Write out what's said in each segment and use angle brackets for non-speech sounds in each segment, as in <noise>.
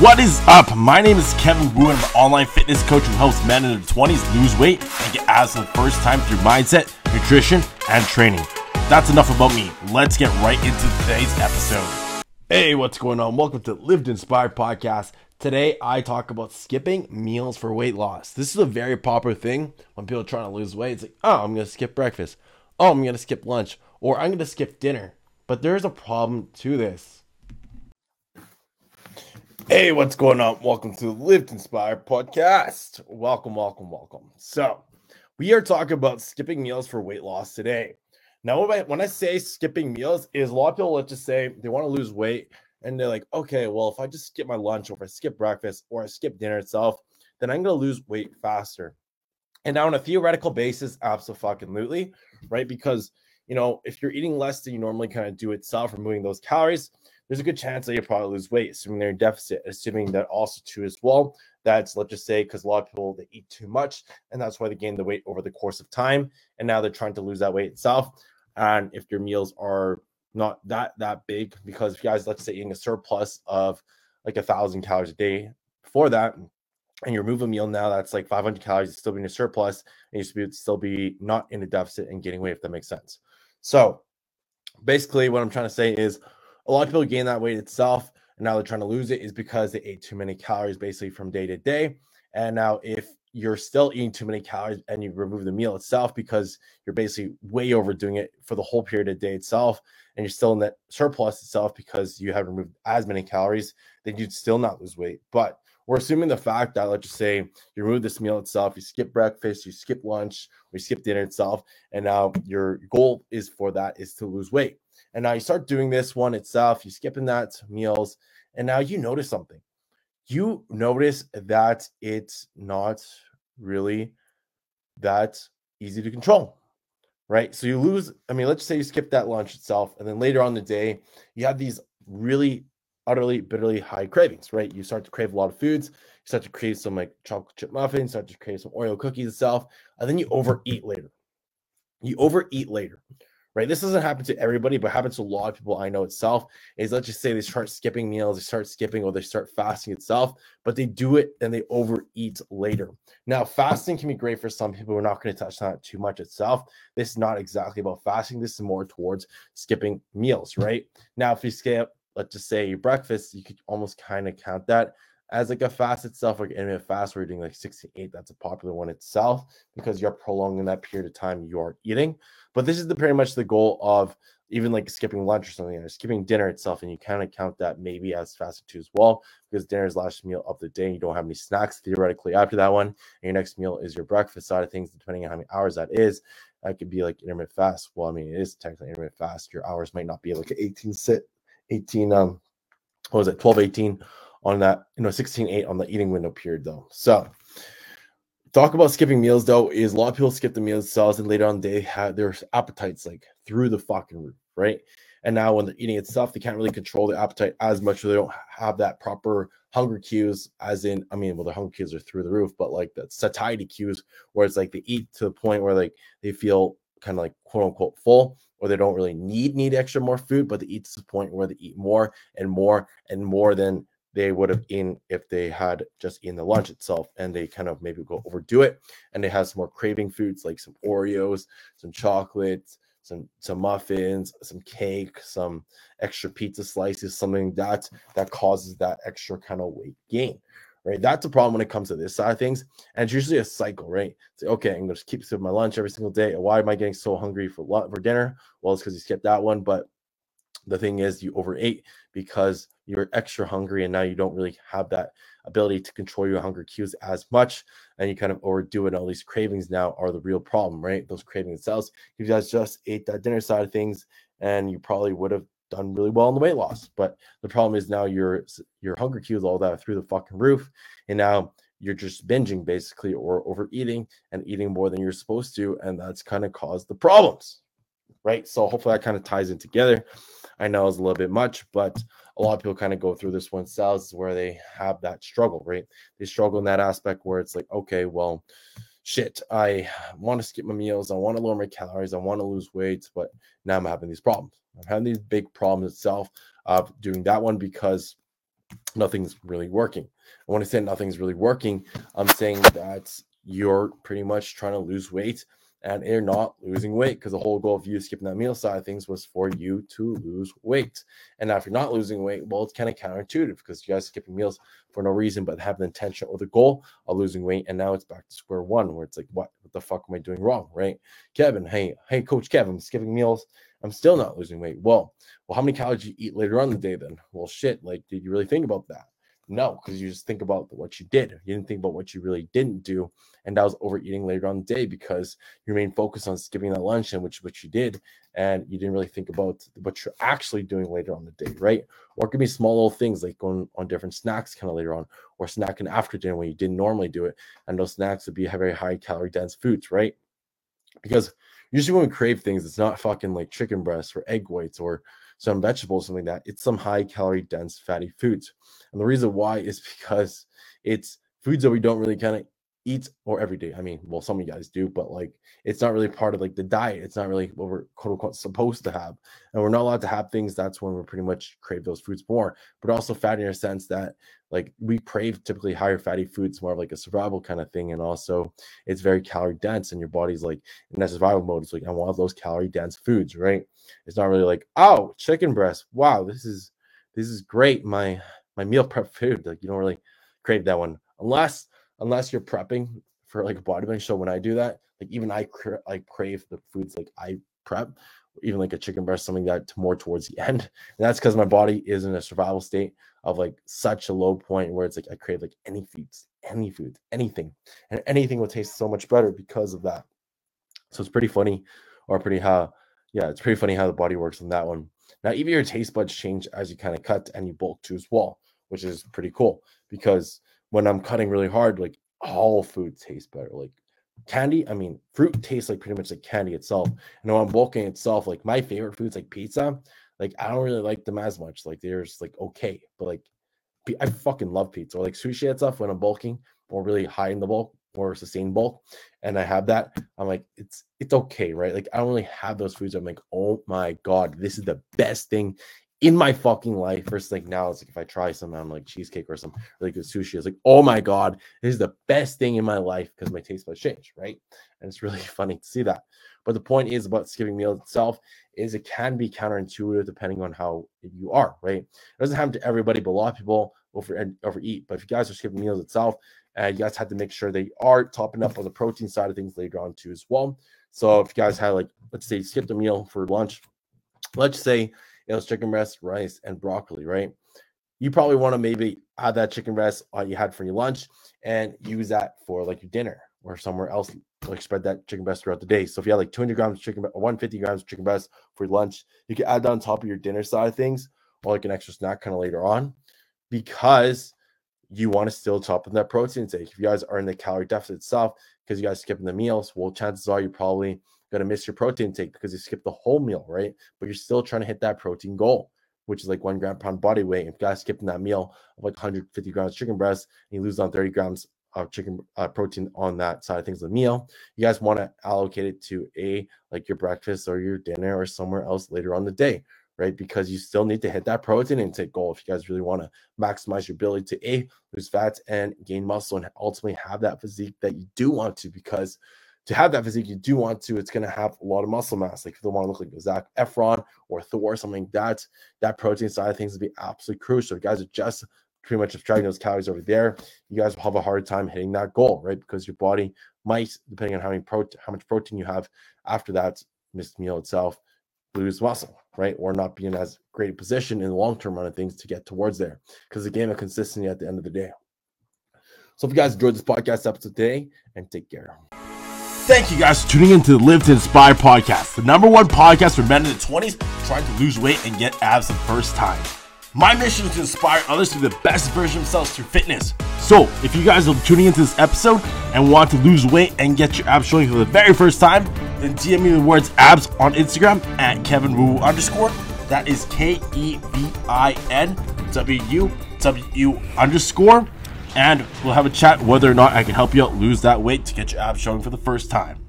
What is up? My name is Kevin Wu, and I'm an online fitness coach who helps men in their 20s lose weight and get abs for the first time through mindset, nutrition, and training. That's enough about me. Let's get right into today's episode. Hey, what's going on? Welcome to Live to Inspire Podcast. Today, I talk about skipping meals for weight loss. This is a very popular thing when people are trying to lose weight. It's like, oh, I'm going to skip breakfast. Oh, I'm going to skip lunch. Or I'm going to skip dinner. But there's a problem to this Hey, what's going on? Welcome to the Live to Inspire podcast. Welcome, welcome, welcome. So, we are talking about skipping meals for weight loss today. Now, when I say skipping meals, is a lot of people let's just say they want to lose weight and they're like, okay, well, if I just skip my lunch or if I skip breakfast or I skip dinner itself, then I'm going to lose weight faster. And now, on a theoretical basis, absolutely, right? Because you know, if you're eating less than you normally kind of do itself, removing those calories, there's a good chance that you'll probably lose weight, assuming they're in deficit, assuming that also too as well. That's let's just say because a lot of people they eat too much, and that's why they gain the weight over the course of time, and now they're trying to lose that weight itself. And if your meals are not that that big, because if you guys let's say eating a surplus of like a thousand calories a day before that, and you remove a meal now that's like 500 calories, it's still being a surplus, and you should still be not in a deficit and getting weight, if that makes sense. So basically, what I'm trying to say is a lot of people gain that weight itself and now they're trying to lose it is because they ate too many calories basically from day to day. And now if you're still eating too many calories and you remove the meal itself because you're basically way overdoing it for the whole period of day itself and you're still in that surplus itself because you haven't removed as many calories, then you'd still not lose weight. But we're assuming the fact that let's just say you remove this meal itself, you skip breakfast, you skip lunch, or you skip dinner itself, and now your goal is for that is to lose weight. And now you start doing this one itself, you skipping that meals, and now you notice something. You notice that it's not really that easy to control, right? So you lose. I mean, let's say you skip that lunch itself, and then later on the day, you have these really utterly bitterly high cravings, right? You start to crave a lot of foods. You start to crave some like chocolate chip muffins, start to crave some Oreo cookies itself, and then you overeat later. You overeat later, right? This doesn't happen to everybody, but happens to a lot of people I know itself. Is let's just say they start skipping meals, they start skipping or they start fasting itself, but they do it and they overeat later. Now, fasting can be great for some people. We're not going to touch on it too much itself. This is not exactly about fasting. This is more towards skipping meals, right? Now, if you skip let's just say your breakfast, you could almost kind of count that as like a fast itself, like intermittent fast, where you're doing like 68. That's a popular one itself because you're prolonging that period of time you're eating. But this is the pretty much the goal of even like skipping lunch or something, or skipping dinner itself, and you kind of count that maybe as fasting too as well, because dinner is last meal of the day. And you don't have any snacks theoretically after that one. And your next meal is your breakfast side of things, depending on how many hours that is. That could be like intermittent fast. Well, I mean, it is technically intermittent fast. Your hours might not be like 18 sit 18 um what was it 12 18 on that you know 16 8 on the eating window period though. So talk about skipping meals though is a lot of people skip the meals themselves and later on they have their appetites like through the fucking roof right? And now when they're eating itself they can't really control the appetite as much or they don't have that proper hunger cues as in i mean well the hunger cues are through the roof but like the satiety cues where it's like they eat to the point where like they feel kind of like quote unquote full or they don't really need need extra more food, but they eat to the point where they eat more and more and more than they would have eaten if they had just eaten the lunch itself and they kind of maybe go overdo it and they have some more craving foods like some Oreos, some chocolates, some some muffins, some cake, some extra pizza slices, something that that causes that extra kind of weight gain right? That's a problem when it comes to this side of things. And it's usually a cycle, right? It's like, okay, I'm going to keep sipping my lunch every single day. Why am I getting so hungry for for dinner? Well, it's because you skipped that one. But the thing is, you overate because you're extra hungry, and now you don't really have that ability to control your hunger cues as much, and you kind of overdo it. All these cravings now are the real problem, right? Those cravings themselves. If you guys just ate that dinner side of things, and you probably would have done really well in the weight loss. But the problem is now your your hunger cues all that through the fucking roof, and now you're just binging basically or overeating and eating more than you're supposed to, and that's kind of caused the problems, right? So hopefully that kind of ties in together. I know it's a little bit much, but a lot of people kind of go through this one themselves where they have that struggle, right? They struggle in that aspect where it's like, okay, well, shit, I want to skip my meals, I want to lower my calories, I want to lose weight, but now I'm having these problems. I'm having these big problems itself of doing that one because nothing's really working. And when I say nothing's really working, I'm saying that you're pretty much trying to lose weight and you're not losing weight because the whole goal of you skipping that meal side of things was for you to lose weight. And now, if you're not losing weight, well, it's kind of counterintuitive because you guys skipping meals for no reason but have the intention or the goal of losing weight. And now it's back to square one where it's like, what, what the fuck am I doing wrong? Right? Kevin, hey, hey, Coach Kevin, I'm skipping meals. I'm still not losing weight. Well, well, how many calories you eat later on the day then? Well, shit, like, did you really think about that? No, because you just think about what you did. You didn't think about what you really didn't do. And that was overeating later on the day because you remained focused on skipping that lunch and which which you did. And you didn't really think about what you're actually doing later on the day, right? Or it could be small little things like going on different snacks kind of later on, or snacking after dinner when you didn't normally do it. And those snacks would be very high calorie dense foods, right? Because usually when we crave things, it's not fucking like chicken breasts or egg whites or some vegetables, something like that. It's some high calorie dense fatty foods. And the reason why is <laughs> because it's foods that we don't really kind of eat or every day. I mean, well, some of you guys do, but like it's not really part of like the diet. It's not really what we're quote unquote supposed to have. And we're not allowed to have things. That's when we're pretty much crave those foods more, but also fat in a sense that like we crave typically higher fatty foods, more of like a survival kind of thing. And also it's very calorie dense and your body's like in that survival mode. It's like, I want those calorie dense foods, right? It's not really like, oh, chicken breast. Wow, this is this is great. My my meal prep food. Like you don't really crave that one unless unless you're prepping for like a bodybuilding show. When I do that, like even I cra- I crave the foods like I prep, even like a chicken breast, something that more towards the <laughs> end. And that's because my body is in a survival state of like such a low point where it's like I crave like any foods, any foods, anything, and anything will taste so much better because of that. So it's pretty funny, or pretty how, yeah, it's pretty funny how the body works on that one. Now, even your taste buds change as you kind of cut and you bulk too as well, which is pretty cool because when I'm cutting really hard, like all food tastes better. Like candy, I mean, fruit tastes like pretty much like candy itself. And when I'm bulking itself, like my favorite foods like pizza, like I don't really like them as much. Like they're just like okay, but like I fucking love pizza or like sushi and stuff when I'm bulking or really high in the bulk or sustained bulk. And I have that, I'm like, it's it's okay, right? Like I don't really have those foods. I'm like, oh my god, this is the best thing in my fucking life versus like now it's like if I try some I'm like cheesecake or some really good sushi, it's like, oh my god, this is the best thing in my life because my taste buds change, right? And it's really <laughs> funny to see that. But the point is about skipping meals itself is it can be counterintuitive depending on how you are, right? It doesn't happen to everybody, but a lot of people over overeat. But if you guys are skipping meals itself, uh, you guys have to make sure they are topping up on the protein side of things later on too as well. So if you guys had like, let's say, skipped a meal for lunch, let's say it was chicken breast, rice, and broccoli, right? You probably want to maybe have that chicken breast uh, you had for your lunch and use that for like your dinner or somewhere else. Like spread that chicken breast throughout the day. So if you have like 200 grams of chicken or 150 grams of chicken breast for lunch, you can add that on top of your dinner side of things or like an extra snack kind of later on because you want to still top up that protein intake. If you guys are in the calorie deficit itself because you guys skipping the meals, well, chances are you probably going to miss your protein intake because you skipped the whole meal, right? But you're still trying to hit that protein goal, which is like one gram pound body weight. If you guys skipping that meal of like 150 grams chicken breast and you lose on 30 grams of chicken uh, protein on that side of things the meal, you guys want to allocate it to a like your breakfast or your dinner or somewhere else later on the day, right? Because you still need to hit that protein intake goal if you guys really want to maximize your ability to a lose fat and gain muscle and ultimately have that physique that you do want to because to have that physique, you do want to, it's going to have a lot of muscle mass. Like if you want to look like Zac Efron or Thor or something like that, that protein side of things would be absolutely crucial. If you guys are just pretty much subtracting those calories over there, you guys will have a hard time hitting that goal, right? Because your body might, depending on how many protein, how much protein you have after that missed meal itself, lose muscle, right? Or not be in as great a position in the long term run of things to get towards there. Because the game of consistency at the end of the day. So if you guys enjoyed this podcast episode today, and take care. Thank you guys for tuning in to the Live to Inspire podcast, the number one podcast for men in the 20s trying to lose weight and get abs the first time. My mission is to inspire others to be the best version of themselves through fitness. So, if you guys are tuning into this episode and want to lose weight and get your abs showing for the very first time, then DM me the words abs on Instagram at Kevin Wu underscore. That is K E V I N W U W U underscore and we'll have a chat whether or not I can help you out lose that weight to get your abs showing for the first time.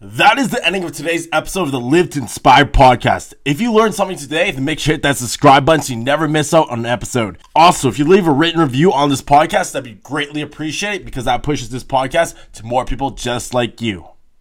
That is the ending of today's episode of the Live to Inspire podcast. If you learned something today, then make sure hit that subscribe button so you never miss out on an episode. Also, if you leave a written review on this podcast, that'd be greatly appreciated because that pushes this podcast to more people just like you.